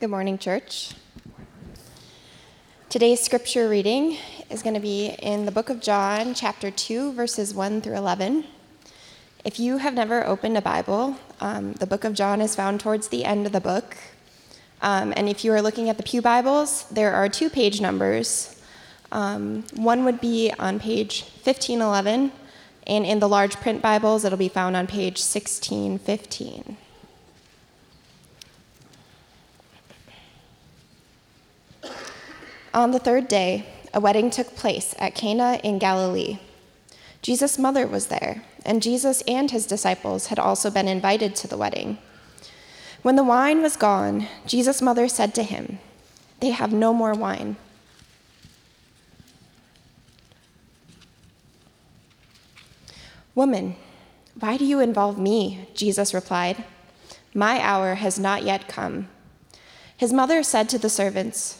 Good morning, church. Today's scripture reading is going to be in the book of John, chapter 2, verses 1 through 11. If you have never opened a Bible, um, the book of John is found towards the end of the book. Um, and if you are looking at the Pew Bibles, there are two page numbers. Um, one would be on page 1511, and in the large print Bibles, it'll be found on page 1615. On the third day, a wedding took place at Cana in Galilee. Jesus' mother was there, and Jesus and his disciples had also been invited to the wedding. When the wine was gone, Jesus' mother said to him, They have no more wine. Woman, why do you involve me? Jesus replied, My hour has not yet come. His mother said to the servants,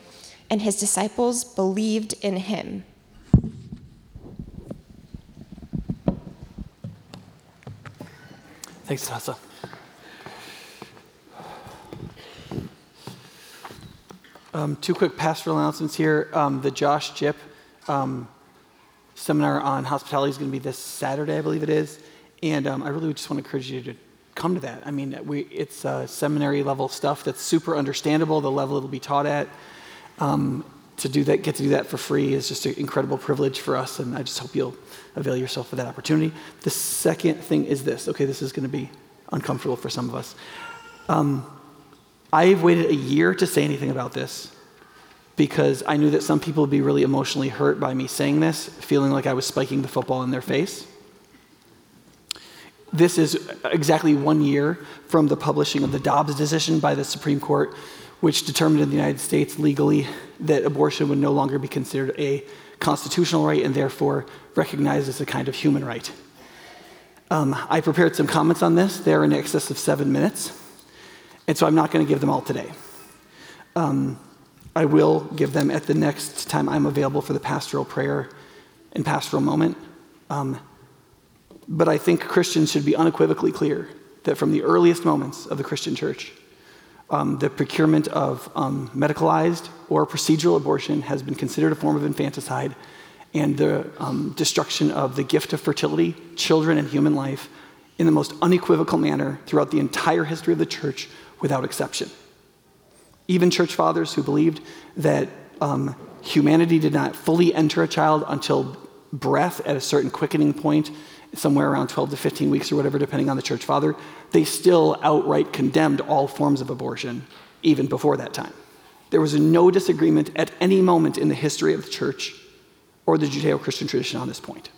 and his disciples believed in him. Thanks, Tessa. Um, two quick pastoral announcements here. Um, the Josh Jip um, seminar on hospitality is going to be this Saturday, I believe it is. And um, I really just want to encourage you to come to that. I mean, we, it's uh, seminary level stuff that's super understandable, the level it'll be taught at. Um, to do that, get to do that for free is just an incredible privilege for us, and I just hope you'll avail yourself of that opportunity. The second thing is this. Okay, this is going to be uncomfortable for some of us. Um, I've waited a year to say anything about this because I knew that some people would be really emotionally hurt by me saying this, feeling like I was spiking the football in their face. This is exactly one year from the publishing of the Dobbs decision by the Supreme Court which determined in the United States legally that abortion would no longer be considered a constitutional right and therefore recognized as a kind of human right. Um, I prepared some comments on this. They're in excess of seven minutes, and so I'm not going to give them all today. Um, I will give them at the next time I'm available for the pastoral prayer and pastoral moment. Um, but I think Christians should be unequivocally clear that from the earliest moments of the Christian church, um, the procurement of um, medicalized or procedural abortion has been considered a form of infanticide, and the um, destruction of the gift of fertility, children, and human life in the most unequivocal manner throughout the entire history of the church without exception. Even church fathers who believed that um, humanity did not fully enter a child until breath at a certain quickening point somewhere around 12 to 15 weeks or whatever, depending on the church father, they still outright condemned all forms of abortion even before that time. There was no disagreement at any moment in the history of the church or the Judeo Christian tradition on this point.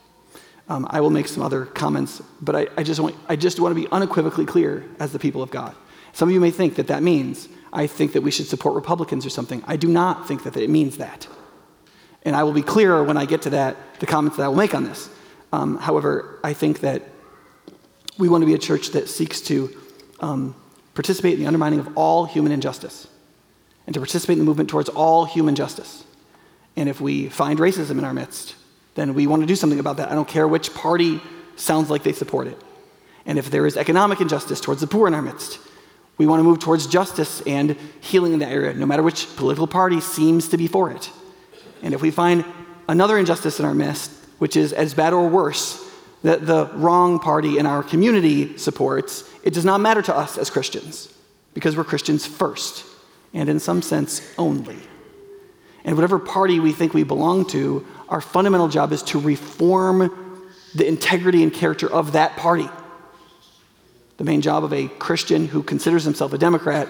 Um, I will make some other comments, but I, I, just want, I just want to be unequivocally clear as the people of God. Some of you may think that that means I think that we should support Republicans or something. I do not think that it means that. And I will be clearer when I get to that, the comments that I will make on this. Um, however, I think that we want to be a church that seeks to um, participate in the undermining of all human injustice and to participate in the movement towards all human justice. And if we find racism in our midst, then we want to do something about that. I don't care which party sounds like they support it. And if there is economic injustice towards the poor in our midst, we want to move towards justice and healing in that area, no matter which political party seems to be for it. And if we find another injustice in our midst, which is as bad or worse that the wrong party in our community supports, it does not matter to us as Christians because we're Christians first and in some sense only. And whatever party we think we belong to, our fundamental job is to reform the integrity and character of that party. The main job of a Christian who considers himself a Democrat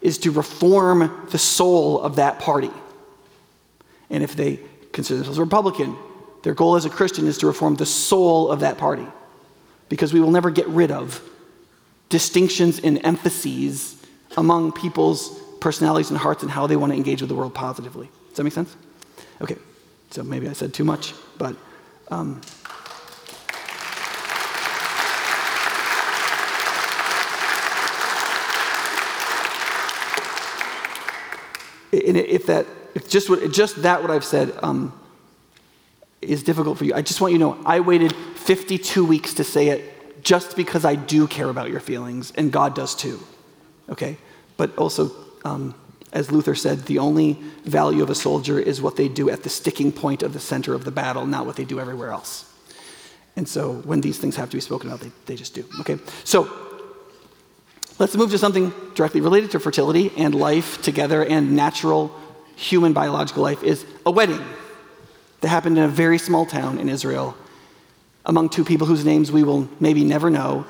is to reform the soul of that party. And if they consider themselves a Republican, their goal as a Christian is to reform the soul of that party. Because we will never get rid of distinctions and emphases among people's personalities and hearts and how they want to engage with the world positively. Does that make sense? Okay, so maybe I said too much, but. Um, and if that, if just, what, just that what I've said um, is difficult for you, I just want you to know I waited 52 weeks to say it just because I do care about your feelings, and God does too. Okay? But also, um, as Luther said, the only value of a soldier is what they do at the sticking point of the center of the battle, not what they do everywhere else. And so when these things have to be spoken about, they, they just do. Okay? So let's move to something directly related to fertility and life together and natural human biological life is a wedding that happened in a very small town in Israel among two people whose names we will maybe never know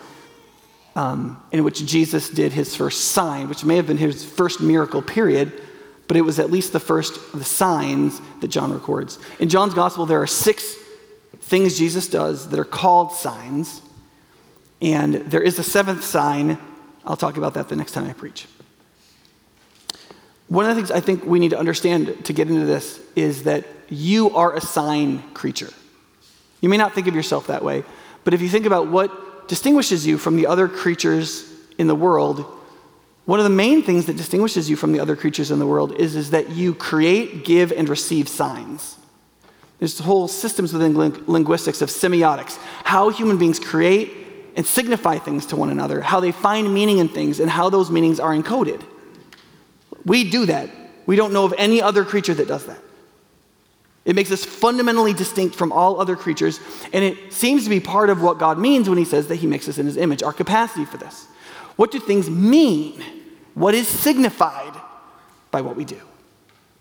um, in which Jesus did his first sign, which may have been his first miracle, period, but it was at least the first of the signs that John records. In John's gospel, there are six things Jesus does that are called signs, and there is a seventh sign. I'll talk about that the next time I preach. One of the things I think we need to understand to get into this is that you are a sign creature. You may not think of yourself that way, but if you think about what distinguishes you from the other creatures in the world, one of the main things that distinguishes you from the other creatures in the world is, is that you create, give, and receive signs. There's whole systems within linguistics of semiotics, how human beings create and signify things to one another, how they find meaning in things, and how those meanings are encoded. We do that. We don't know of any other creature that does that. It makes us fundamentally distinct from all other creatures, and it seems to be part of what God means when He says that He makes us in His image, our capacity for this. What do things mean? What is signified by what we do?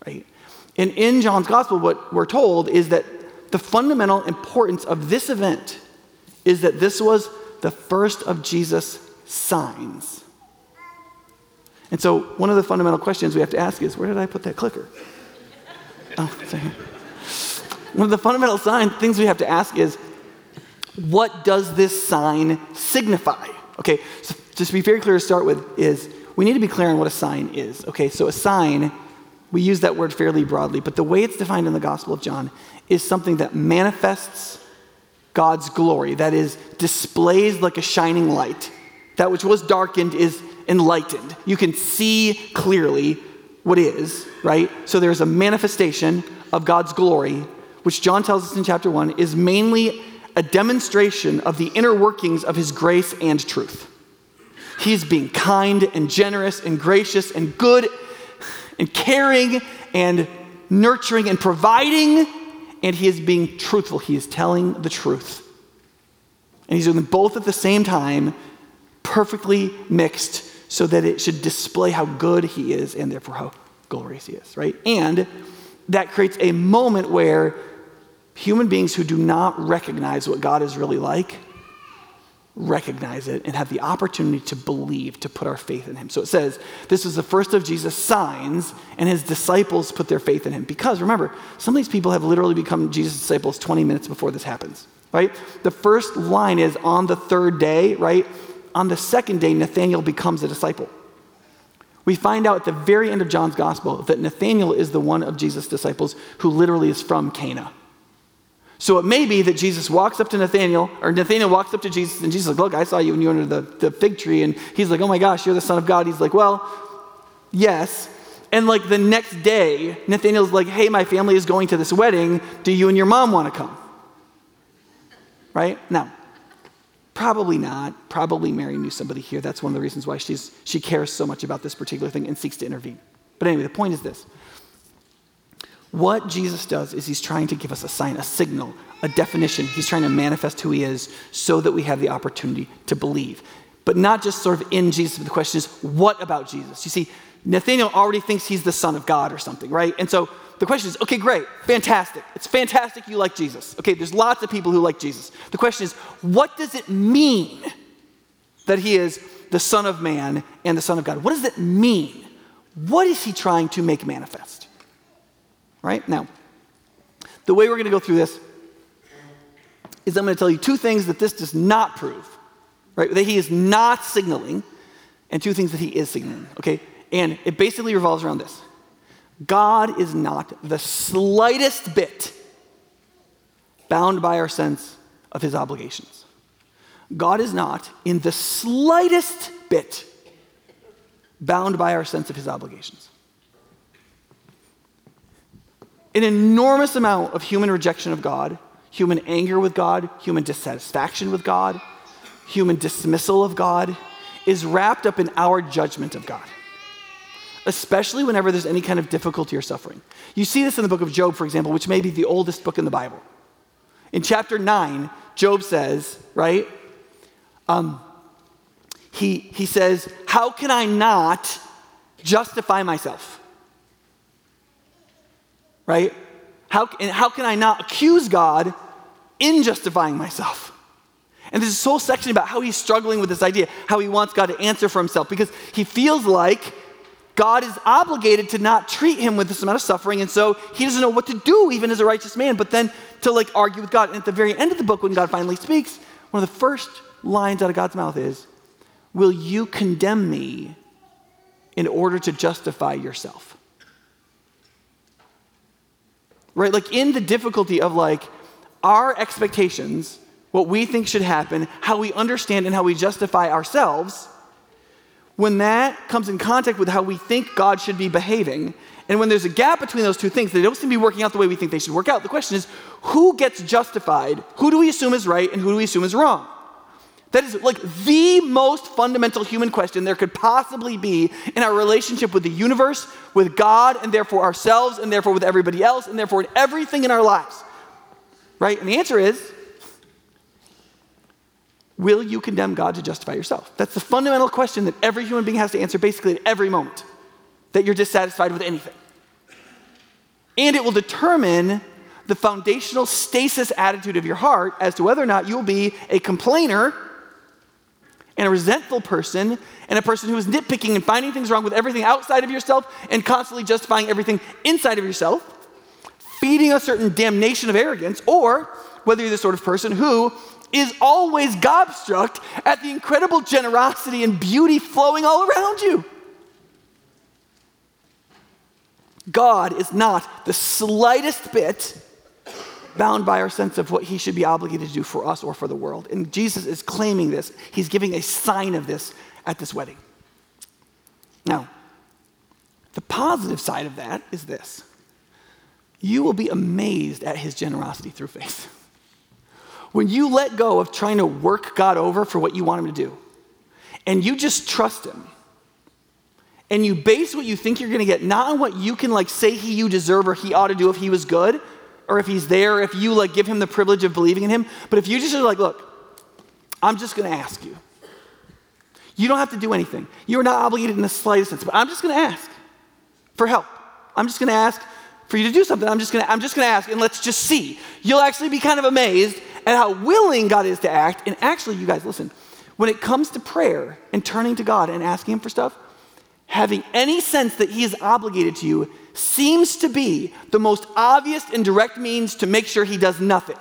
Right? And in John's Gospel, what we're told is that the fundamental importance of this event is that this was the first of Jesus' signs. And so, one of the fundamental questions we have to ask is where did I put that clicker? Oh, sorry. One of the fundamental sign, things we have to ask is what does this sign signify? Okay, so just to be very clear to start with, is we need to be clear on what a sign is. Okay, so a sign, we use that word fairly broadly, but the way it's defined in the Gospel of John is something that manifests God's glory, that is, displays like a shining light. That which was darkened is enlightened. You can see clearly what is, right? So there's a manifestation of God's glory which John tells us in chapter 1, is mainly a demonstration of the inner workings of his grace and truth. He's being kind and generous and gracious and good and caring and nurturing and providing, and he is being truthful. He is telling the truth. And he's doing them both at the same time, perfectly mixed, so that it should display how good he is and therefore how glorious he is, right? And that creates a moment where Human beings who do not recognize what God is really like recognize it and have the opportunity to believe, to put our faith in him. So it says, this was the first of Jesus' signs, and his disciples put their faith in him. Because remember, some of these people have literally become Jesus' disciples 20 minutes before this happens, right? The first line is on the third day, right? On the second day, Nathanael becomes a disciple. We find out at the very end of John's gospel that Nathanael is the one of Jesus' disciples who literally is from Cana. So it may be that Jesus walks up to Nathanael, or Nathanael walks up to Jesus, and Jesus is like, Look, I saw you when you were under the, the fig tree. And he's like, Oh my gosh, you're the Son of God. He's like, Well, yes. And like the next day, Nathanael's like, Hey, my family is going to this wedding. Do you and your mom want to come? Right? Now, probably not. Probably Mary knew somebody here. That's one of the reasons why she's, she cares so much about this particular thing and seeks to intervene. But anyway, the point is this what Jesus does is he's trying to give us a sign, a signal, a definition. He's trying to manifest who he is so that we have the opportunity to believe. But not just sort of in Jesus, but the question is, what about Jesus? You see, Nathanael already thinks he's the Son of God or something, right? And so the question is okay, great, fantastic. It's fantastic you like Jesus. Okay, there's lots of people who like Jesus. The question is, what does it mean that he is the Son of Man and the Son of God? What does it mean? What is he trying to make manifest? Right? Now, the way we're going to go through this is I'm going to tell you two things that this does not prove, right? That he is not signaling, and two things that he is signaling, okay? And it basically revolves around this God is not the slightest bit bound by our sense of his obligations. God is not in the slightest bit bound by our sense of his obligations. An enormous amount of human rejection of God, human anger with God, human dissatisfaction with God, human dismissal of God is wrapped up in our judgment of God, especially whenever there's any kind of difficulty or suffering. You see this in the book of Job, for example, which may be the oldest book in the Bible. In chapter 9, Job says, right? Um, he, he says, How can I not justify myself? Right? How, and how can I not accuse God in justifying myself? And there's this whole section about how he's struggling with this idea, how he wants God to answer for himself, because he feels like God is obligated to not treat him with this amount of suffering, and so he doesn't know what to do, even as a righteous man, but then to like argue with God. And at the very end of the book, when God finally speaks, one of the first lines out of God's mouth is, Will you condemn me in order to justify yourself? Right? Like in the difficulty of like our expectations what we think should happen, how we understand and how we justify ourselves, when that comes in contact with how we think God should be behaving, and when there's a gap between those two things, they don't seem to be working out the way we think they should work out. The question is who gets justified? Who do we assume is right and who do we assume is wrong? That is like the most fundamental human question there could possibly be in our relationship with the universe, with God, and therefore ourselves, and therefore with everybody else, and therefore in everything in our lives. Right? And the answer is Will you condemn God to justify yourself? That's the fundamental question that every human being has to answer basically at every moment that you're dissatisfied with anything. And it will determine the foundational stasis attitude of your heart as to whether or not you'll be a complainer and a resentful person and a person who is nitpicking and finding things wrong with everything outside of yourself and constantly justifying everything inside of yourself, feeding a certain damnation of arrogance, or whether you're the sort of person who is always gobstruck at the incredible generosity and beauty flowing all around you. God is not the slightest bit bound by our sense of what he should be obligated to do for us or for the world. And Jesus is claiming this. He's giving a sign of this at this wedding. Now, the positive side of that is this you will be amazed at his generosity through faith. When you let go of trying to work God over for what you want Him to do, and you just trust Him, and you base what you think you're going to get not on what you can like say He you deserve or He ought to do if He was good, or if He's there, if you like give Him the privilege of believing in Him, but if you just are like, look, I'm just going to ask you. You don't have to do anything. You are not obligated in the slightest sense, but I'm just going to ask for help. I'm just going to ask for you to do something. I'm just going to I'm just going to ask and let's just see. You'll actually be kind of amazed at how willing God is to act. And actually, you guys, listen, when it comes to prayer and turning to God and asking Him for stuff, having any sense that He is obligated to you seems to be the most obvious and direct means to make sure He does nothing.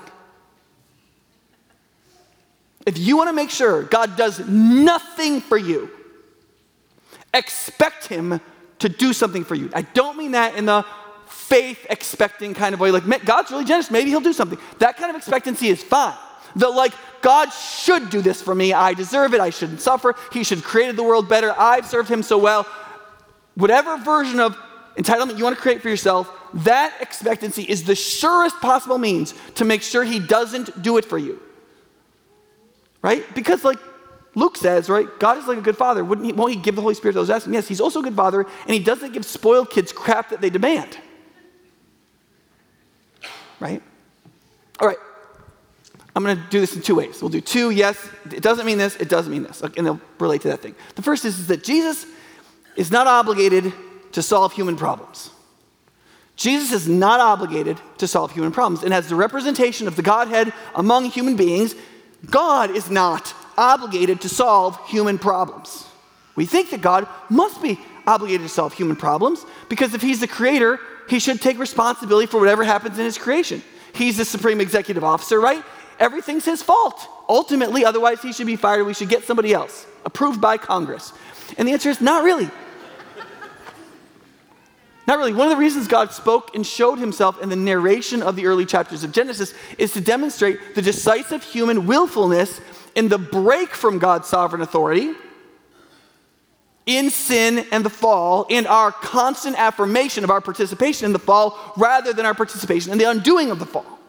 If you want to make sure God does nothing for you, expect Him to do something for you. I don't mean that in the faith expecting kind of way, like, God's really generous, maybe he'll do something. That kind of expectancy is fine. The like, God should do this for me. I deserve it. I shouldn't suffer. He should have created the world better. I've served him so well. Whatever version of entitlement you want to create for yourself, that expectancy is the surest possible means to make sure he doesn't do it for you. Right? Because, like Luke says, right, God is like a good father. Wouldn't he, won't he give the Holy Spirit those asking? Yes, he's also a good father, and he doesn't give spoiled kids crap that they demand right? All right. I'm going to do this in two ways. We'll do two, yes, it doesn't mean this, it doesn't mean this, and they'll relate to that thing. The first is, is that Jesus is not obligated to solve human problems. Jesus is not obligated to solve human problems. And as the representation of the Godhead among human beings, God is not obligated to solve human problems. We think that God must be obligated to solve human problems because if he's the creator, he should take responsibility for whatever happens in his creation. He's the supreme executive officer, right? Everything's his fault. Ultimately, otherwise, he should be fired. We should get somebody else, approved by Congress. And the answer is not really. Not really. One of the reasons God spoke and showed himself in the narration of the early chapters of Genesis is to demonstrate the decisive human willfulness in the break from God's sovereign authority in sin and the fall and our constant affirmation of our participation in the fall rather than our participation in the undoing of the fall.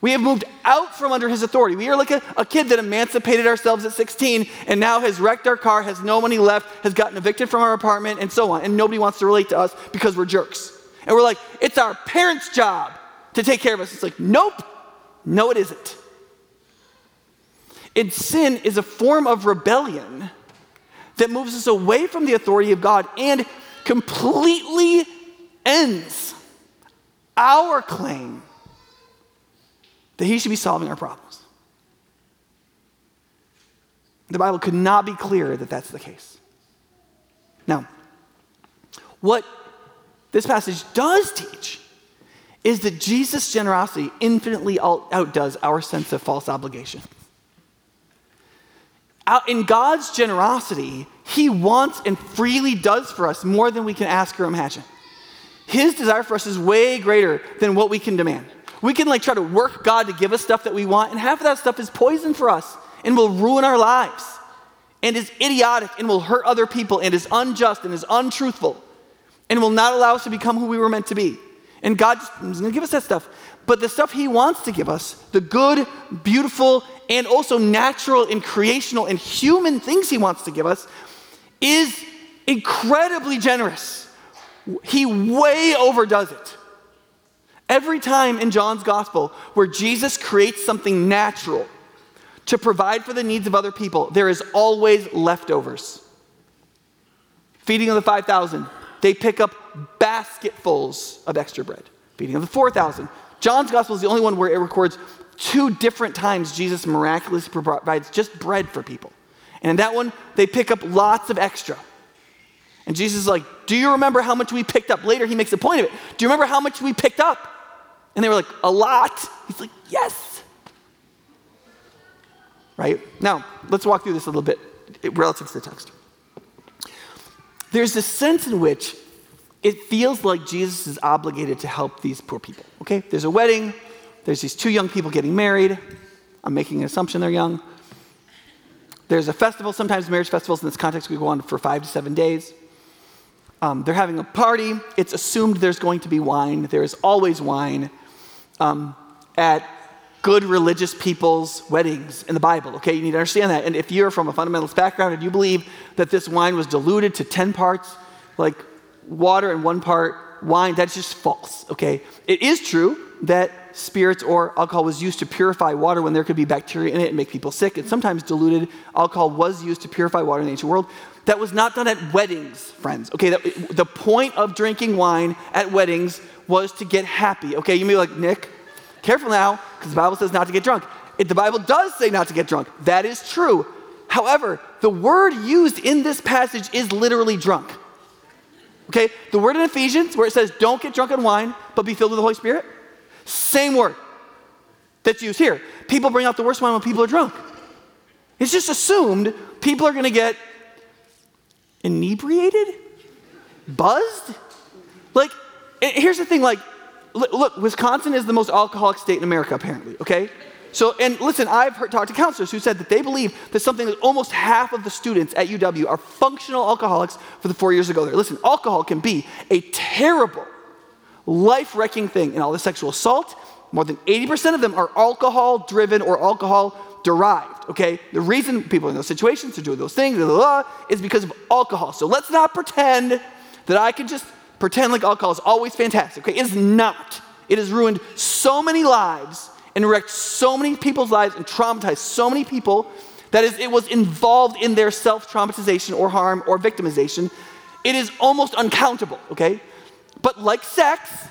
We have moved out from under his authority. We are like a, a, kid that emancipated ourselves at 16 and now has wrecked our car, has no money left, has gotten evicted from our apartment, and so on. And nobody wants to relate to us because we're jerks. And we're like, it's our parents' job to take care of us. It's like, nope, no, it isn't. And sin is a form of rebellion that moves us away from the authority of God and completely ends our claim that He should be solving our problems. The Bible could not be clearer that that's the case. Now, what this passage does teach is that Jesus' generosity infinitely outdoes our sense of false obligation Out in God's generosity, He wants and freely does for us more than we can ask or imagine. His desire for us is way greater than what we can demand. We can like try to work God to give us stuff that we want, and half of that stuff is poison for us and will ruin our lives and is idiotic and will hurt other people and is unjust and is untruthful and will not allow us to become who we were meant to be. And God is going to give us that stuff. But the stuff He wants to give us, the good, beautiful, and also natural and creational and human things He wants to give us, is incredibly generous. He way overdoes it. Every time in John's gospel where Jesus creates something natural to provide for the needs of other people, there is always leftovers. Feeding of the 5,000, they pick up basketfuls of extra bread. Feeding of the 4,000, John's gospel is the only one where it records two different times Jesus miraculously provides just bread for people. And in that one, they pick up lots of extra. And Jesus is like, Do you remember how much we picked up? Later, he makes a point of it. Do you remember how much we picked up? And they were like, A lot. He's like, Yes. Right? Now, let's walk through this a little bit relative to the text. There's a sense in which it feels like Jesus is obligated to help these poor people. Okay? There's a wedding, there's these two young people getting married. I'm making an assumption they're young. There's a festival, sometimes marriage festivals in this context we go on for five to seven days. Um, they're having a party. It's assumed there's going to be wine. There is always wine um, at good religious people's weddings in the Bible. Okay, you need to understand that. And if you're from a fundamentalist background and you believe that this wine was diluted to 10 parts, like water and one part wine, that's just false, okay? It is true that spirits or alcohol was used to purify water when there could be bacteria in it and make people sick. And sometimes diluted alcohol was used to purify water in the ancient world. That was not done at weddings, friends. Okay, that, the point of drinking wine at weddings was to get happy. Okay, you may be like, Nick, careful now, because the Bible says not to get drunk. If the Bible does say not to get drunk. That is true. However, the word used in this passage is literally drunk. Okay, the word in Ephesians where it says, don't get drunk on wine, but be filled with the Holy Spirit, same word that's used here. People bring out the worst wine when people are drunk. It's just assumed people are going to get inebriated, buzzed. Like, here's the thing like, look, Wisconsin is the most alcoholic state in America, apparently, okay? So, and listen, I've heard, talked to counselors who said that they believe that something that almost half of the students at UW are functional alcoholics for the four years ago there. Listen, alcohol can be a terrible, life wrecking thing. And all the sexual assault, more than 80% of them are alcohol driven or alcohol derived, okay? The reason people in those situations are doing those things blah, blah, blah, is because of alcohol. So let's not pretend that I can just pretend like alcohol is always fantastic, okay? It is not. It has ruined so many lives and wrecked so many people's lives and traumatized so many people that is, it was involved in their self traumatization or harm or victimization. It is almost uncountable, okay? But like sex,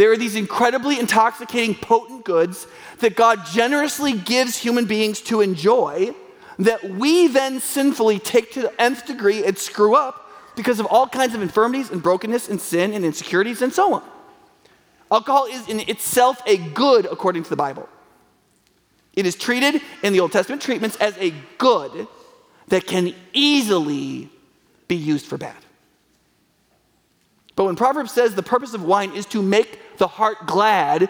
There are these incredibly intoxicating, potent goods that God generously gives human beings to enjoy that we then sinfully take to the nth degree and screw up because of all kinds of infirmities and brokenness and sin and insecurities and so on. Alcohol is in itself a good according to the Bible. It is treated in the Old Testament treatments as a good that can easily be used for bad. But when Proverbs says the purpose of wine is to make the heart glad,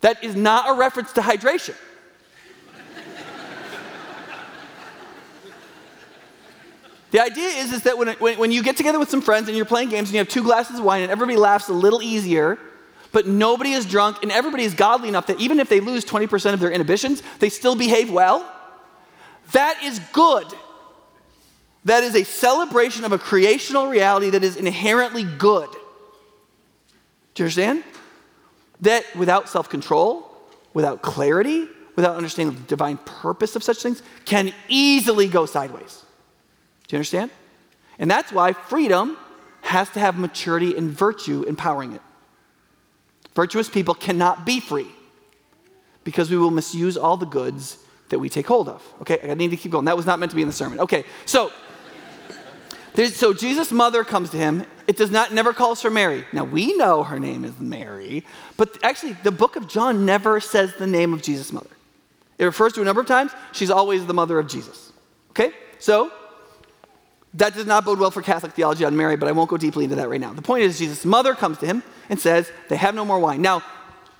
that is not a reference to hydration. the idea is, is that when, when, when you get together with some friends and you're playing games and you have two glasses of wine and everybody laughs a little easier, but nobody is drunk and everybody is godly enough that even if they lose 20% of their inhibitions, they still behave well, that is good. That is a celebration of a creational reality that is inherently good. Do you understand? That without self control, without clarity, without understanding the divine purpose of such things, can easily go sideways. Do you understand? And that's why freedom has to have maturity and virtue empowering it. Virtuous people cannot be free because we will misuse all the goods that we take hold of. Okay, I need to keep going. That was not meant to be in the sermon. Okay, so so Jesus' mother comes to him. It does not never calls her Mary. Now we know her name is Mary, but actually the book of John never says the name of Jesus' mother. It refers to a number of times. She's always the mother of Jesus. Okay? So that does not bode well for Catholic theology on Mary, but I won't go deeply into that right now. The point is, Jesus' mother comes to him and says, They have no more wine. Now,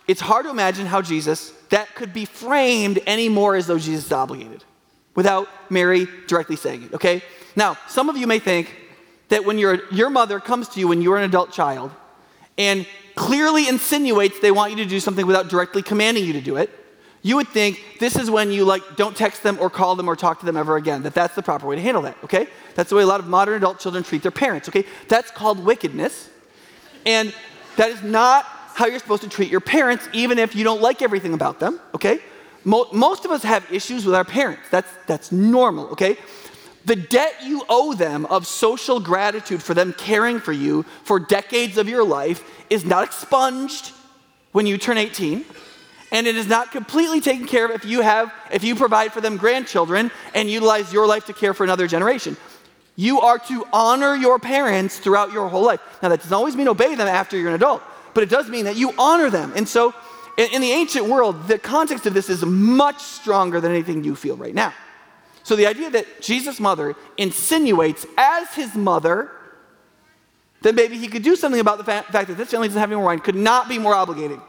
it's hard to imagine how Jesus, that could be framed any more as though Jesus is obligated without Mary directly saying it, okay? Now, some of you may think that when your, your mother comes to you when you're an adult child and clearly insinuates they want you to do something without directly commanding you to do it, you would think this is when you like don't text them or call them or talk to them ever again that that's the proper way to handle that okay? That's the way a lot of modern adult children treat their parents okay? That's called wickedness and that is not how you're supposed to treat your parents even if you don't like everything about them okay most of us have issues with our parents. That's that's normal okay? The debt you owe them of social gratitude for them caring for you for decades of your life is not expunged when you turn 18 and it is not completely taken care of if you have if you provide for them grandchildren and utilize your life to care for another generation. You are to honor your parents throughout your whole life. Now that doesn't always mean obey them after you're an adult but it does mean that you honor them. And so in, in the ancient world the context of this is much stronger than anything you feel right now so the idea that Jesus' mother insinuates as his mother that maybe he could do something about the fa- fact that this family doesn't have any more wine could not be more obligating.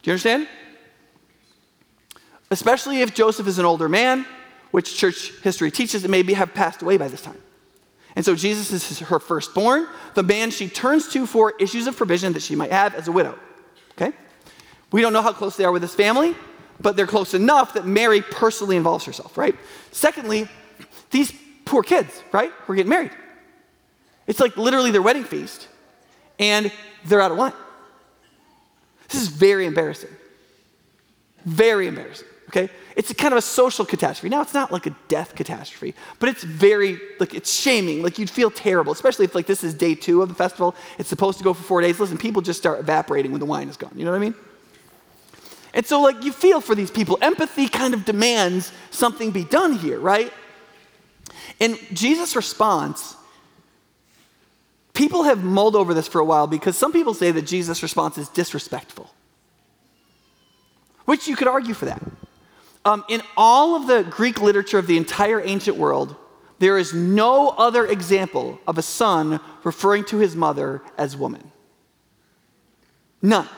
Do you understand? Especially if Joseph is an older man, which church history teaches that maybe have passed away by this time. And so Jesus is her firstborn, the man she turns to for issues of provision that she might have as a widow. Okay? We don't know how close they are with this family but they're close enough that Mary personally involves herself, right? Secondly, these poor kids, right? We're getting married. It's like literally their wedding feast, and they're out of wine. This is very embarrassing. Very embarrassing, okay? It's a kind of a social catastrophe. Now, it's not like a death catastrophe, but it's very, like, it's shaming. Like, you'd feel terrible, especially if, like, this is day two of the festival. It's supposed to go for four days. Listen, people just start evaporating when the wine is gone. You know what I mean? And so, like, you feel for these people. Empathy kind of demands something be done here, right? And Jesus' response, people have mulled over this for a while because some people say that Jesus' response is disrespectful, which you could argue for that. Um, in all of the Greek literature of the entire ancient world, there is no other example of a son referring to his mother as woman. None.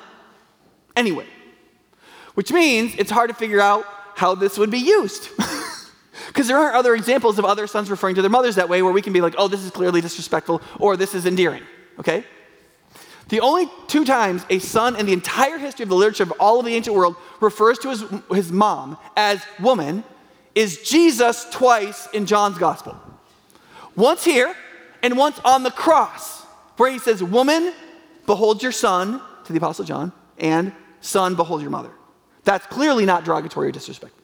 Anyway, which means it's hard to figure out how this would be used. Because there aren't other examples of other sons referring to their mothers that way where we can be like, oh, this is clearly disrespectful or this is endearing, okay? The only two times a son in the entire history of the literature of all of the ancient world refers to his, his mom as woman is Jesus twice in John's gospel. Once here and once on the cross, where he says, Woman, behold your son, to the Apostle John, and son, behold your mother. That's clearly not derogatory or disrespectful.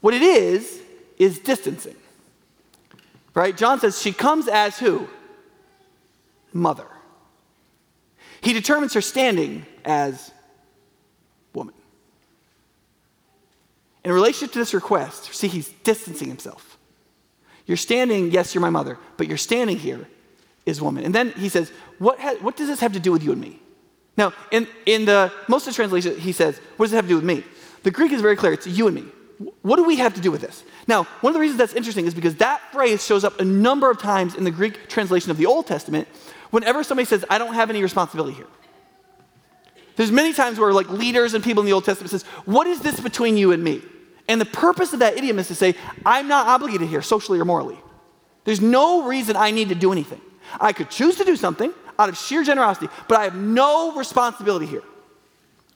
What it is, is distancing. Right? John says she comes as who? Mother. he determines her standing as woman. In relationship to this request, see, he's distancing himself. You're standing, yes, you're my mother, but you're standing here is woman. And then he says, what, ha- what does this have to do with you and me? Now, in, in the most of the translation, he says, what does it have to do with me? The Greek is very clear. It's you and me. What do we have to do with this? Now, one of the reasons that's interesting is because that phrase shows up a number of times in the Greek translation of the Old Testament whenever somebody says, I don't have any responsibility here. There's many times where like leaders and people in the Old Testament says, what is this between you and me? And the purpose of that idiom is to say, I'm not obligated here socially or morally. There's no reason I need to do anything. I could choose to do something out of sheer generosity, but I have no responsibility here.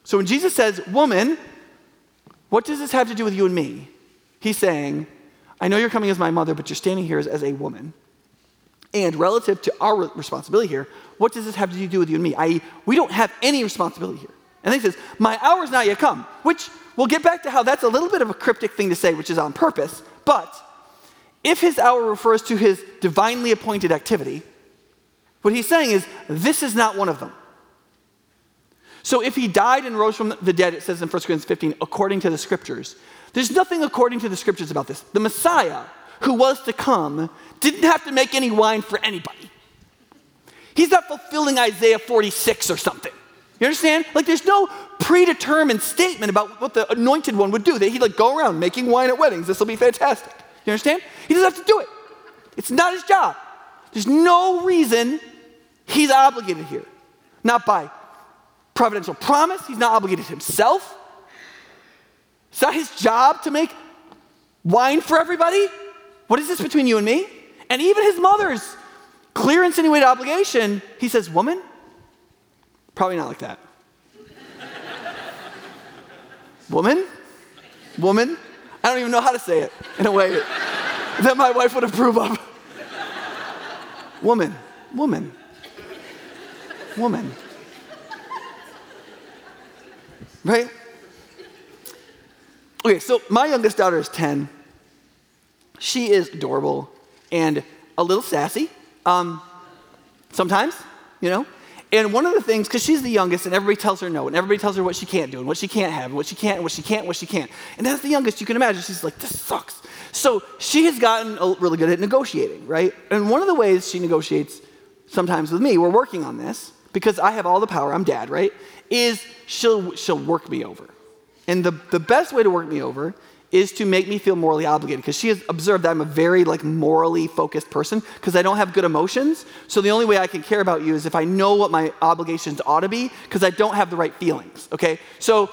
So when Jesus says, Woman, what does this have to do with you and me? He's saying, I know you're coming as my mother, but you're standing here as, as a woman. And relative to our responsibility here, what does this have to do with you and me? I.e., we don't have any responsibility here. And then he says, My hour's not yet come, which we'll get back to how that's a little bit of a cryptic thing to say, which is on purpose. But if his hour refers to his divinely appointed activity, what he's saying is, this is not one of them. So if he died and rose from the dead, it says in 1 Corinthians 15, according to the scriptures, there's nothing according to the scriptures about this. The Messiah who was to come didn't have to make any wine for anybody. He's not fulfilling Isaiah 46 or something. You understand? Like there's no predetermined statement about what the anointed one would do. That he'd like go around making wine at weddings. This will be fantastic. You understand? He doesn't have to do it. It's not his job. There's no reason he's obligated here. Not by providential promise, he's not obligated himself. It's not his job to make wine for everybody. What is this between you and me? And even his mother's clear insinuated obligation, he says, Woman? Probably not like that. Woman? Woman? I don't even know how to say it in a way that my wife would approve of. Woman, woman, woman. Right? Okay, so my youngest daughter is 10. She is adorable and a little sassy. Um, sometimes, you know. And one of the things, because she's the youngest, and everybody tells her no, and everybody tells her what she can't do, and what she can't have, and what she can't, and what she can't, and what she can't. And as the youngest, you can imagine, she's like, this sucks. So she has gotten really good at negotiating, right? And one of the ways she negotiates sometimes with me, we're working on this, because I have all the power, I'm dad, right? Is she'll, she'll work me over. And the, the best way to work me over is to make me feel morally obligated because she has observed that I'm a very like morally focused person because I don't have good emotions. So the only way I can care about you is if I know what my obligations ought to be because I don't have the right feelings. Okay, so.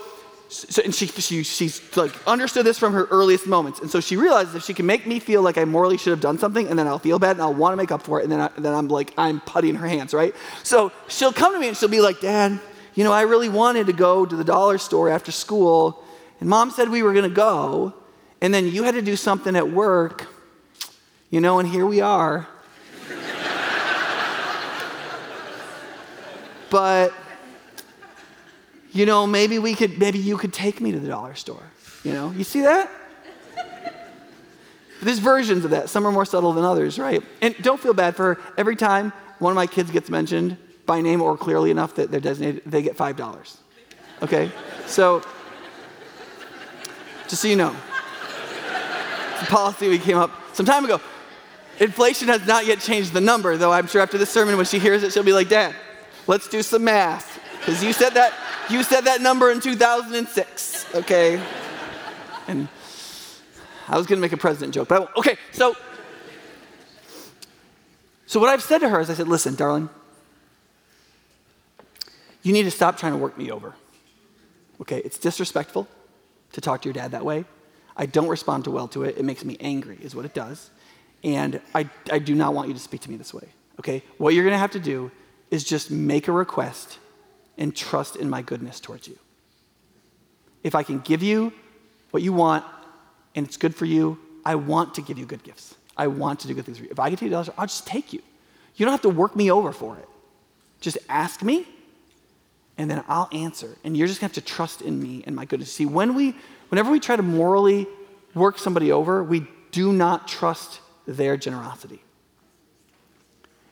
So, and she, she, she's like understood this from her earliest moments. And so she realizes if she can make me feel like I morally should have done something, and then I'll feel bad and I'll want to make up for it, and then, I, then I'm like, I'm putty in her hands, right? So she'll come to me and she'll be like, Dad, you know, I really wanted to go to the dollar store after school, and mom said we were going to go, and then you had to do something at work, you know, and here we are. but, you know, maybe we could, maybe you could take me to the dollar store. You know, you see that? There's versions of that. Some are more subtle than others, right? And don't feel bad for her. Every time one of my kids gets mentioned by name or clearly enough that they're designated, they get $5. Okay? So, just so you know, it's a policy we came up some time ago. Inflation has not yet changed the number, though I'm sure after this sermon, when she hears it, she'll be like, Dad, let's do some math. Because you said that you said that number in 2006, okay? And I was gonna make a president joke, but I, won't. okay, so so what I've said to her is I said, listen, darling, you need to stop trying to work me over. Okay, it's disrespectful to talk to your dad that way. I don't respond too well to it. It makes me angry, is what it does. And I, I do not want you to speak to me this way. Okay? What you're to have to do is just make a request and trust in my goodness towards you. If I can give you what you want and it's good for you, I want to give you good gifts. I want to do good things for you. If I can take dollars, I'll just take you. You don't have to work me over for it. Just ask me, and then I'll answer. And you're just gonna have to trust in me and my goodness. See, when we Whenever we try to morally work somebody over, we do not trust their generosity.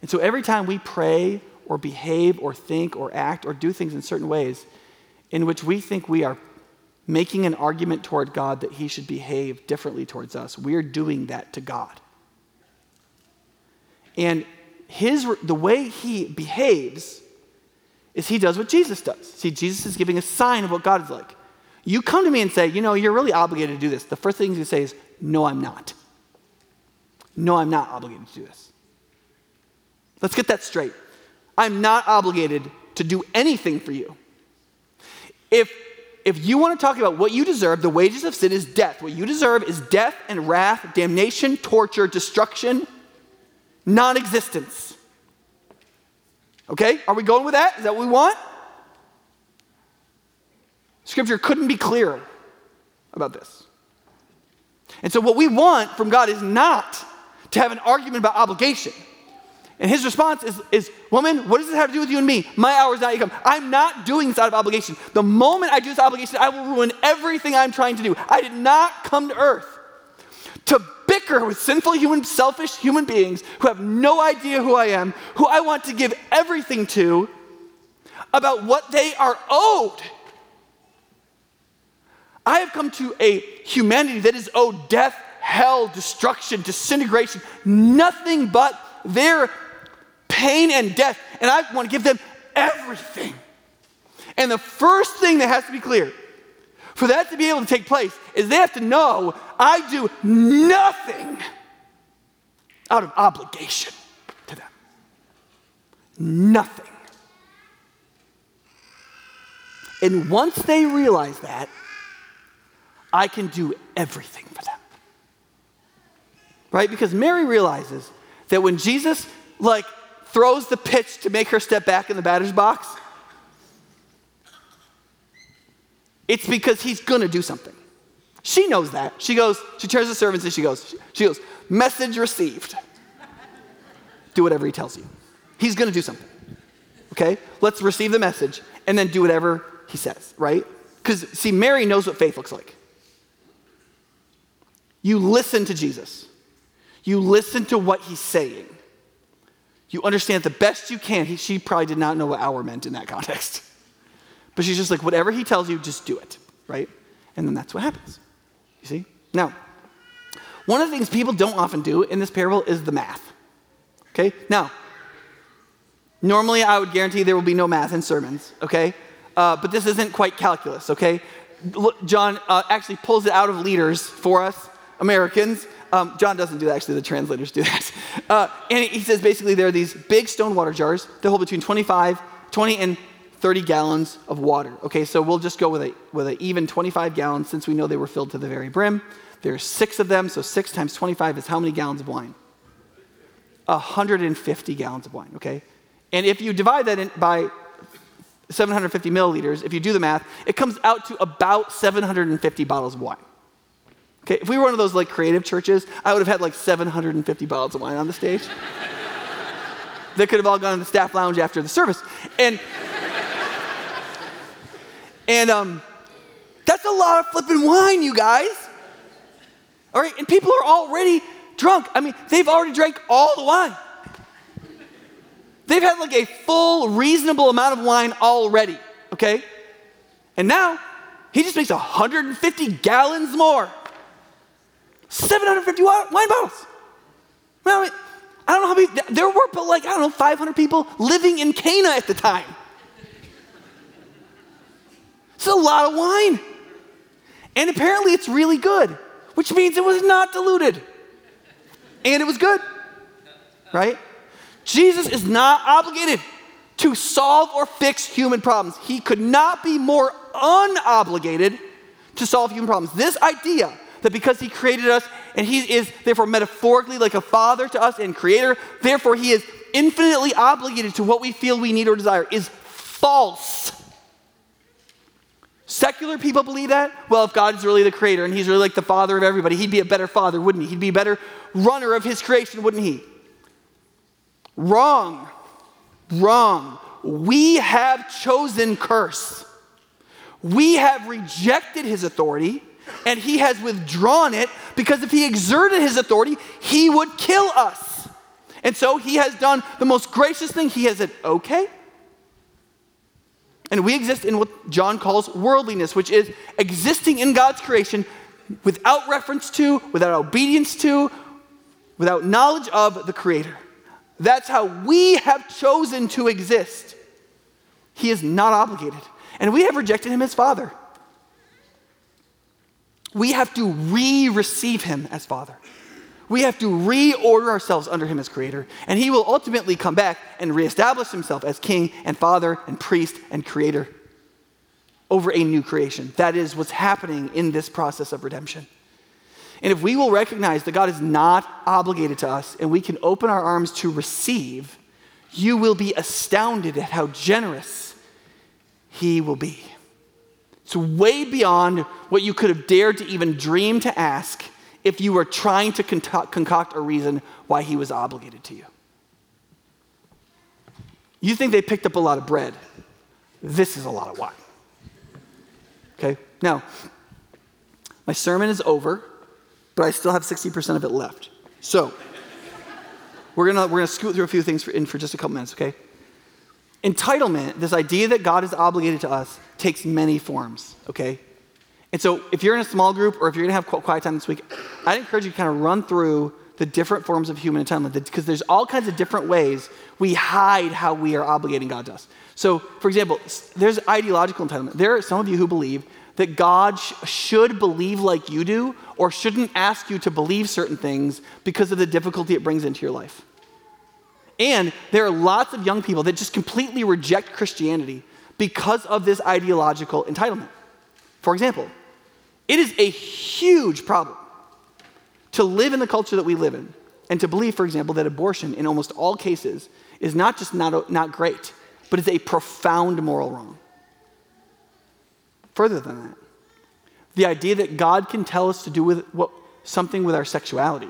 And so every time we pray or behave or think or act or do things in certain ways in which we think we are making an argument toward God that he should behave differently towards us. We're doing that to God. And his, the way he behaves is he does what Jesus does. See, Jesus is giving a sign of what God is like. You come to me and say, you know, you're really obligated to do this. The first thing you say is, no, I'm not. No, I'm not obligated to do this. Let's get that straight. I'm not obligated to do anything for you. If, if you want to talk about what you deserve, the wages of sin is death. What you deserve is death and wrath, damnation, torture, destruction, non existence. Okay? Are we going with that? Is that what we want? Scripture couldn't be clearer about this. And so, what we want from God is not to have an argument about obligation. And his response is, is, Woman, what does this have to do with you and me? My hour is not yet come. I'm not doing this out of obligation. The moment I do this obligation, I will ruin everything I'm trying to do. I did not come to earth to bicker with sinful human, selfish human beings who have no idea who I am, who I want to give everything to about what they are owed. I have come to a humanity that is owed death, hell, destruction, disintegration, nothing but their pain and death. And I want to give them everything. And the first thing that has to be clear for that to be able to take place is they have to know I do nothing out of obligation to them. Nothing. And once they realize that, I can do everything for them. Right? Because Mary realizes that when Jesus like throws the pitch to make her step back in the batter's box, it's because he's gonna do something. She knows that. She goes, she turns to the servants and she goes, she goes, message received. Do whatever he tells you. He's gonna do something. Okay? Let's receive the message and then do whatever he says, right? Because see, Mary knows what faith looks like. You listen to Jesus. You listen to what he's saying. You understand the best you can. He, she probably did not know what hour meant in that context. But she's just like, whatever he tells you, just do it, right? And then that's what happens. You see? Now, one of the things people don't often do in this parable is the math. Okay? Now, normally I would guarantee there will be no math in sermons, okay? Uh, but this isn't quite calculus, okay? John uh, actually pulls it out of liters for us Americans. Um, John doesn't do that, actually, the translators do that. Uh, and he says basically there are these big stone water jars that hold between 25, 20 and 30 gallons of water. Okay, so we'll just go with a with an even 25 gallons since we know they were filled to the very brim. There's six of them, so six times 25 is how many gallons of wine? 150 gallons of wine, okay? And if you divide that in by 750 milliliters, if you do the math, it comes out to about 750 bottles of wine. Okay, if we were one of those like creative churches, I would have had like 750 bottles of wine on the stage. that could have all gone to the staff lounge after the service. And and um, that's a lot of flipping wine, you guys. All right, and people are already drunk. I mean, they've already drank all the wine. They've had like a full, reasonable amount of wine already, okay? And now he just makes 150 gallons more. 750 wine bottles. Well, I don't know how many, there were, but like, I don't know, 500 people living in Cana at the time. It's a lot of wine. And apparently it's really good, which means it was not diluted. And it was good, right? Jesus is not obligated to solve or fix human problems. He could not be more unobligated to solve human problems. This idea that because he created us and he is therefore metaphorically like a father to us and creator, therefore he is infinitely obligated to what we feel we need or desire is false. Secular people believe that. Well, if God is really the creator and he's really like the father of everybody, he'd be a better father, wouldn't he? He'd be a better runner of his creation, wouldn't he? Wrong. Wrong. We have chosen curse. We have rejected his authority and he has withdrawn it because if he exerted his authority, he would kill us. And so he has done the most gracious thing. He has said, okay. And we exist in what John calls worldliness, which is existing in God's creation without reference to, without obedience to, without knowledge of the Creator. That's how we have chosen to exist. He is not obligated. And we have rejected him as Father. We have to re receive him as Father. We have to reorder ourselves under him as creator, and he will ultimately come back and reestablish himself as king and father and priest and creator over a new creation. That is what's happening in this process of redemption. And if we will recognize that God is not obligated to us and we can open our arms to receive, you will be astounded at how generous he will be. It's way beyond what you could have dared to even dream to ask if you were trying to concoct a reason why he was obligated to you. You think they picked up a lot of bread. This is a lot of wine. Okay? Now, my sermon is over, but I still have 60% of it left. So, we're gonna, we're gonna scoot through a few things for, in for just a couple minutes, okay? Entitlement, this idea that God is obligated to us, takes many forms, okay? And so, if you're in a small group or if you're going to have quiet time this week, I'd encourage you to kind of run through the different forms of human entitlement because there's all kinds of different ways we hide how we are obligating God to us. So, for example, there's ideological entitlement. There are some of you who believe that God sh- should believe like you do or shouldn't ask you to believe certain things because of the difficulty it brings into your life. And there are lots of young people that just completely reject Christianity because of this ideological entitlement. For example, it is a huge problem to live in the culture that we live in and to believe, for example, that abortion in almost all cases is not just not, not great, but is a profound moral wrong. Further than that, the idea that God can tell us to do with what, something with our sexuality,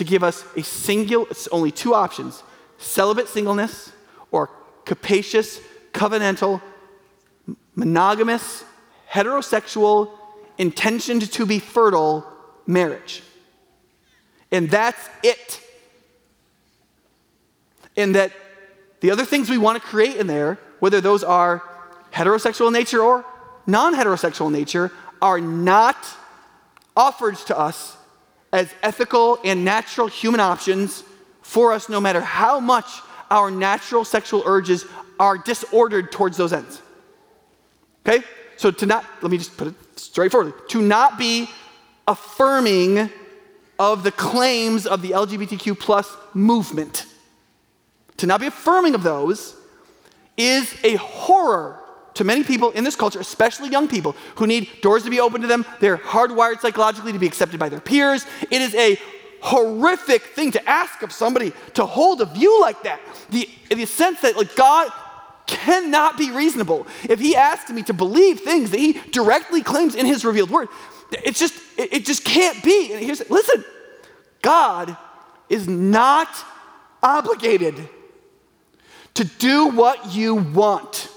to give us a single, it's only two options celibate singleness or capacious, covenantal, monogamous, heterosexual, intentioned to be fertile marriage. And that's it. And that the other things we want to create in there, whether those are heterosexual nature or non heterosexual nature, are not offered to us as ethical and natural human options for us, no matter how much our natural sexual urges are disordered towards those ends. Okay? So to not, let me just put it straightforward, to not be affirming of the claims of the LGBTQ plus movement, to not be affirming of those is a horror to many people in this culture, especially young people who need doors to be open to them. They're hardwired psychologically to be accepted by their peers. It is a horrific thing to ask of somebody to hold a view like that. The, the sense that like God cannot be reasonable. If he asks me to believe things that he directly claims in his revealed word, it's just, it, it just can't be. And here's, listen, God is not obligated to do what you want.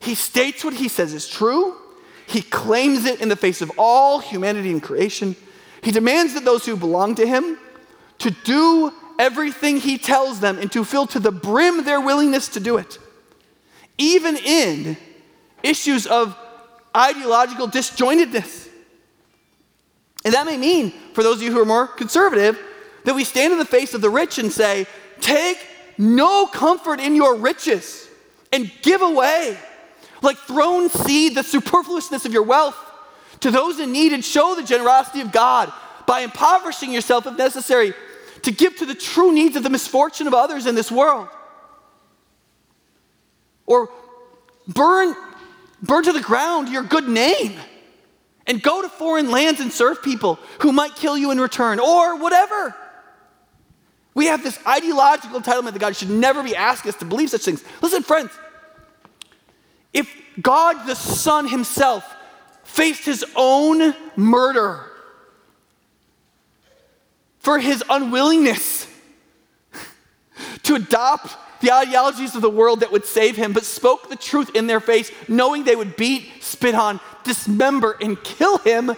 He states what he says is true. He claims it in the face of all humanity and creation. He demands that those who belong to him to do everything he tells them and to fill to the brim their willingness to do it. Even in issues of ideological disjointedness. And that may mean, for those of you who are more conservative, that we stand in the face of the rich and say, Take no comfort in your riches and give away. Like thrown seed the superfluousness of your wealth to those in need and show the generosity of God by impoverishing yourself if necessary to give to the true needs of the misfortune of others in this world. Or burn, burn to the ground your good name and go to foreign lands and serve people who might kill you in return, or whatever. We have this ideological entitlement that God should never be asking us to believe such things. Listen, friends, God the Son Himself faced His own murder for his unwillingness to adopt the ideologies of the world that would save him, but spoke the truth in their face, knowing they would beat, spit on, dismember, and kill him.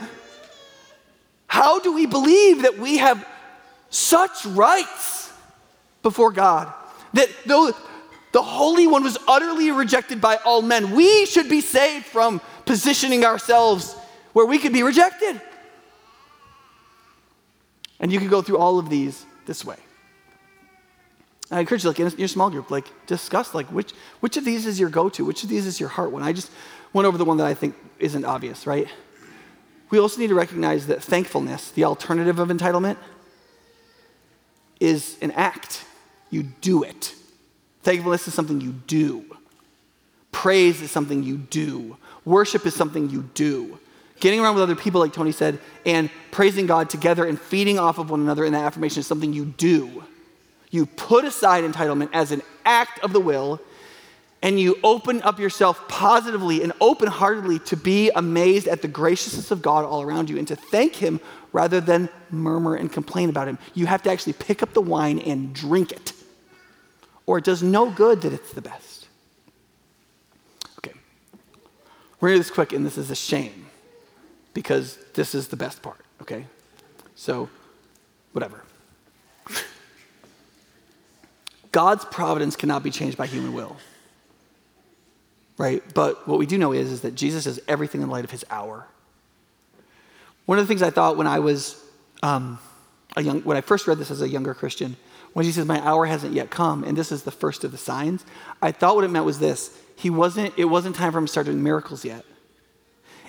How do we believe that we have such rights before God that though the Holy One was utterly rejected by all men, we should be saved from positioning ourselves where we could be rejected. And you could go through all of these this way. I encourage you, like in your small group, like discuss like which which of these is your go-to, which of these is your heart one. I just went over the one that I think isn't obvious, right? We also need to recognize that thankfulness, the alternative of entitlement, is an act. You do it. Thankfulness is something you do. Praise is something you do. Worship is something you do. Getting around with other people, like Tony said, and praising God together and feeding off of one another in that affirmation is something you do. You put aside entitlement as an act of the will, and you open up yourself positively and open heartedly to be amazed at the graciousness of God all around you and to thank Him rather than murmur and complain about Him. You have to actually pick up the wine and drink it, or it does no good that it's the best. Okay, we're gonna do this quick, and this is a shame because this is the best part, okay? So, whatever. God's providence cannot be changed by human will. Right? But what we do know is, is that Jesus does everything in light of his hour. One of the things I thought when I was um, a young, when I first read this as a younger Christian, when he says, My hour hasn't yet come, and this is the first of the signs, I thought what it meant was this. He wasn't, it wasn't time for him to start doing miracles yet.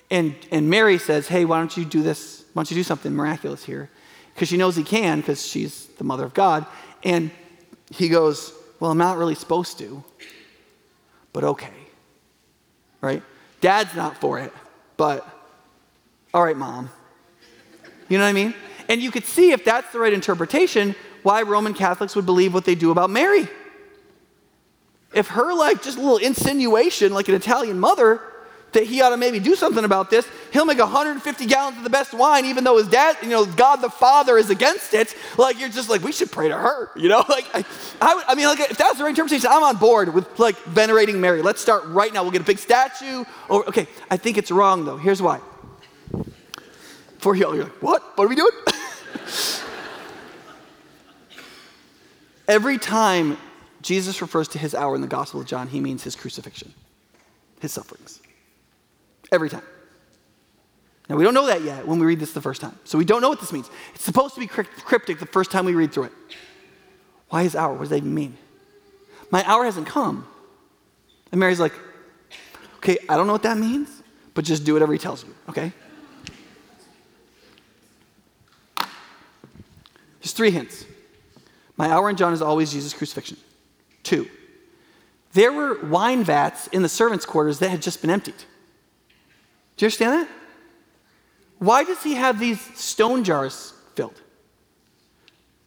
And, and Mary says, Hey, why don't you do this? Why don't you do something miraculous here? Because she knows he can, because she's the mother of God. And he goes, Well, I'm not really supposed to, but okay. Right? Dad's not for it, but all right, mom. You know what I mean? And you could see if that's the right interpretation, why Roman Catholics would believe what they do about Mary. If her, like, just a little insinuation, like an Italian mother, that he ought to maybe do something about this. He'll make 150 gallons of the best wine, even though his dad, you know, God the Father is against it. Like, you're just like, we should pray to her, you know? Like, I, I, I mean, like, if that's the right interpretation, I'm on board with, like, venerating Mary. Let's start right now. We'll get a big statue. Or, okay, I think it's wrong, though. Here's why. For you, all, you're like, what? What are we doing? Every time Jesus refers to his hour in the Gospel of John, he means his crucifixion, his sufferings. Every time. Now, we don't know that yet when we read this the first time. So we don't know what this means. It's supposed to be cryptic the first time we read through it. Why his hour? What does that even mean? My hour hasn't come. And Mary's like, okay, I don't know what that means, but just do whatever he tells you, okay? There's three hints. My hour in John is always Jesus' crucifixion. Two, there were wine vats in the servants' quarters that had just been emptied. Do you understand that? Why does he have these stone jars filled?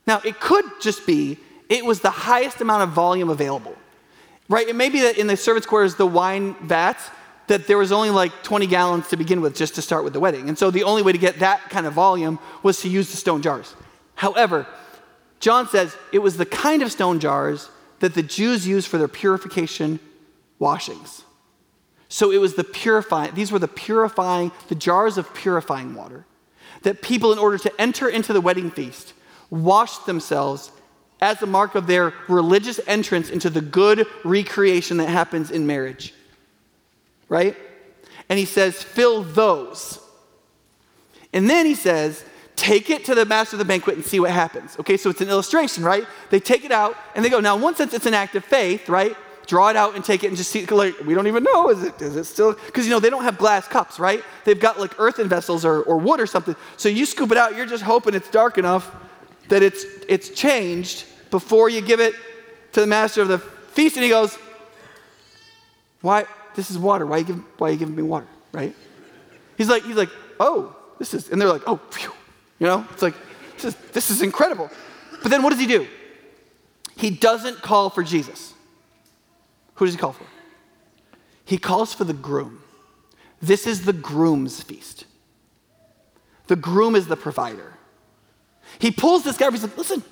Now, it could just be it was the highest amount of volume available, right? It may be that in the servants' quarters, the wine vats, that there was only like 20 gallons to begin with just to start with the wedding. And so the only way to get that kind of volume was to use the stone jars. However, John says it was the kind of stone jars that the Jews used for their purification washings. So it was the purifying, these were the purifying, the jars of purifying water that people, in order to enter into the wedding feast, washed themselves as a mark of their religious entrance into the good recreation that happens in marriage. Right? And he says, fill those. And then he says, take it to the master of the banquet and see what happens. Okay, so it's an illustration, right? They take it out and they go. Now, in one sense, it's an act of faith, right? draw it out and take it and just see, like, we don't even know, is it, is it still, because you know, they don't have glass cups, right? They've got like earthen vessels or, or wood or something. So you scoop it out, you're just hoping it's dark enough that it's, it's changed before you give it to the master of the feast. And he goes, why, this is water. Why are you giving, why are you giving me water, right? He's like, he's like, oh, this is, and they're like, oh, phew. You know, it's like, this is, this is incredible. But then what does he do? He doesn't call for Jesus. Who does he call for? He calls for the groom. This is the groom's feast. The groom is the provider. He pulls this guy over. He's like, listen,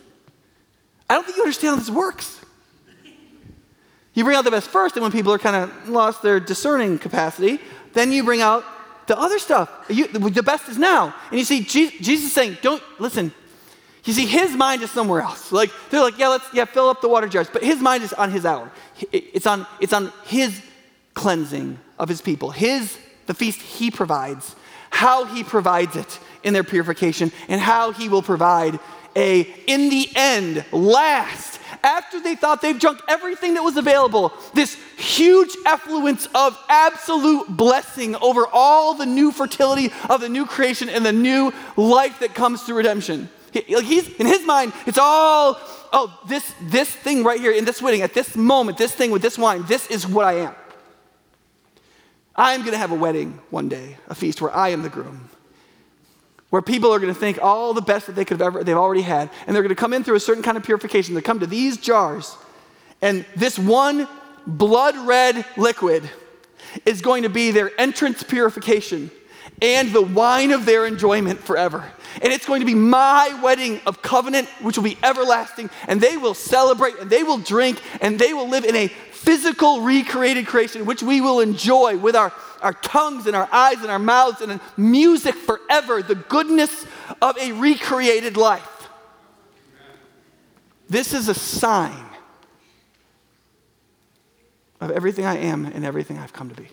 I don't think you understand how this works. You bring out the best first, and when people are kind of lost their discerning capacity, then you bring out the other stuff. You, the best is now. And you see, Jesus saying, don't, listen, You see, his mind is somewhere else. Like they're like, yeah, let's yeah, fill up the water jars. But his mind is on his hour. It's on it's on his cleansing of his people. His the feast he provides, how he provides it in their purification, and how he will provide a, in the end, last, after they thought they've drunk everything that was available, this huge effluence of absolute blessing over all the new fertility of the new creation and the new life that comes through redemption. He, like he's in his mind, it's all, oh, this this thing right here in this wedding, at this moment, this thing with this wine, this is what I am. I'm going to have a wedding one day, a feast where I am the groom. Where people are going to think all the best that they could have ever, they've already had, and they're going to come in through a certain kind of purification. They come to these jars, and this one blood red liquid is going to be their entrance purification and the wine of their enjoyment forever. And it's going to be my wedding of covenant, which will be everlasting. And they will celebrate and they will drink and they will live in a physical recreated creation, which we will enjoy with our, our tongues and our eyes and our mouths and music forever, the goodness of a recreated life. This is a sign of everything I am and everything I've come to be.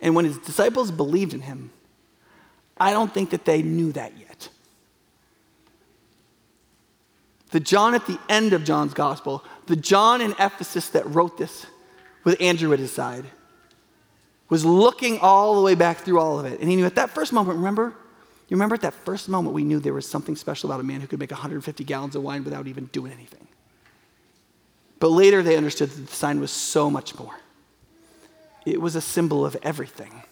And when his disciples believed in him, I don't think that they knew that yet. The John at the end of John's gospel, the John in Ephesus that wrote this with Andrew at his side, was looking all the way back through all of it. And he knew at that first moment, remember? You remember at that first moment, we knew there was something special about a man who could make 150 gallons of wine without even doing anything. But later they understood that the sign was so much more it was a symbol of everything.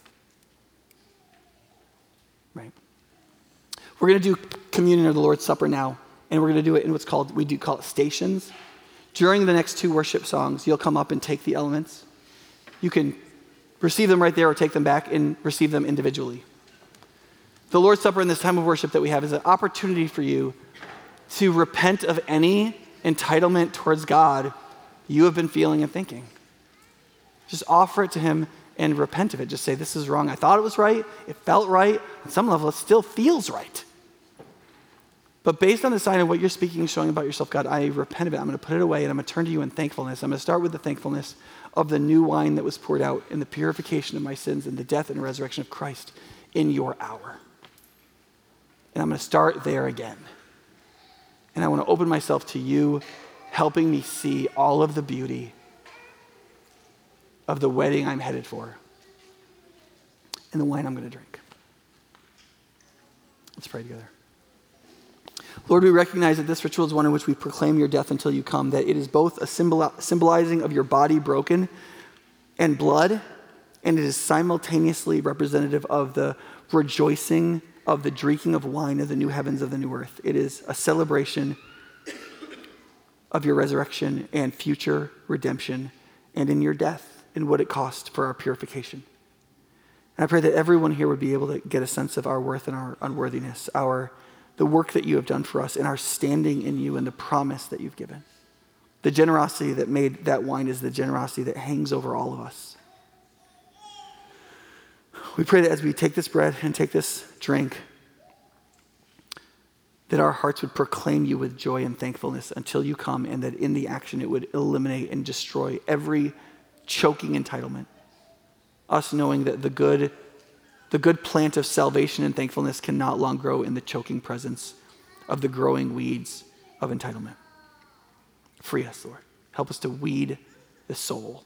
Right? We're going to do communion or the Lord's Supper now, and we're going to do it in what's called, we do call it stations. During the next two worship songs, you'll come up and take the elements. You can receive them right there or take them back and receive them individually. The Lord's Supper in this time of worship that we have is an opportunity for you to repent of any entitlement towards God you have been feeling and thinking. Just offer it to Him and repent of it. Just say, This is wrong. I thought it was right. It felt right. On some level, it still feels right. But based on the sign of what you're speaking and showing about yourself, God, I repent of it. I'm going to put it away and I'm going to turn to you in thankfulness. I'm going to start with the thankfulness of the new wine that was poured out in the purification of my sins and the death and resurrection of Christ in your hour. And I'm going to start there again. And I want to open myself to you, helping me see all of the beauty of the wedding I'm headed for and the wine I'm going to drink. Let's pray together. Lord, we recognize that this ritual is one in which we proclaim your death until you come, that it is both a symbol, symbolizing of your body broken and blood, and it is simultaneously representative of the rejoicing of the drinking of wine of the new heavens of the new earth. It is a celebration of your resurrection and future redemption and in your death and what it cost for our purification. And I pray that everyone here would be able to get a sense of our worth and our unworthiness, our the work that you have done for us, and our standing in you and the promise that you've given. The generosity that made that wine is the generosity that hangs over all of us. We pray that as we take this bread and take this drink, that our hearts would proclaim you with joy and thankfulness until you come, and that in the action it would eliminate and destroy every choking entitlement. Us knowing that the good, the good plant of salvation and thankfulness cannot long grow in the choking presence of the growing weeds of entitlement. Free us, Lord. Help us to weed the soul.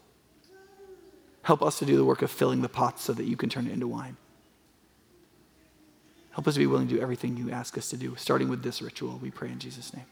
Help us to do the work of filling the pots so that you can turn it into wine. Help us to be willing to do everything you ask us to do, starting with this ritual, we pray in Jesus' name.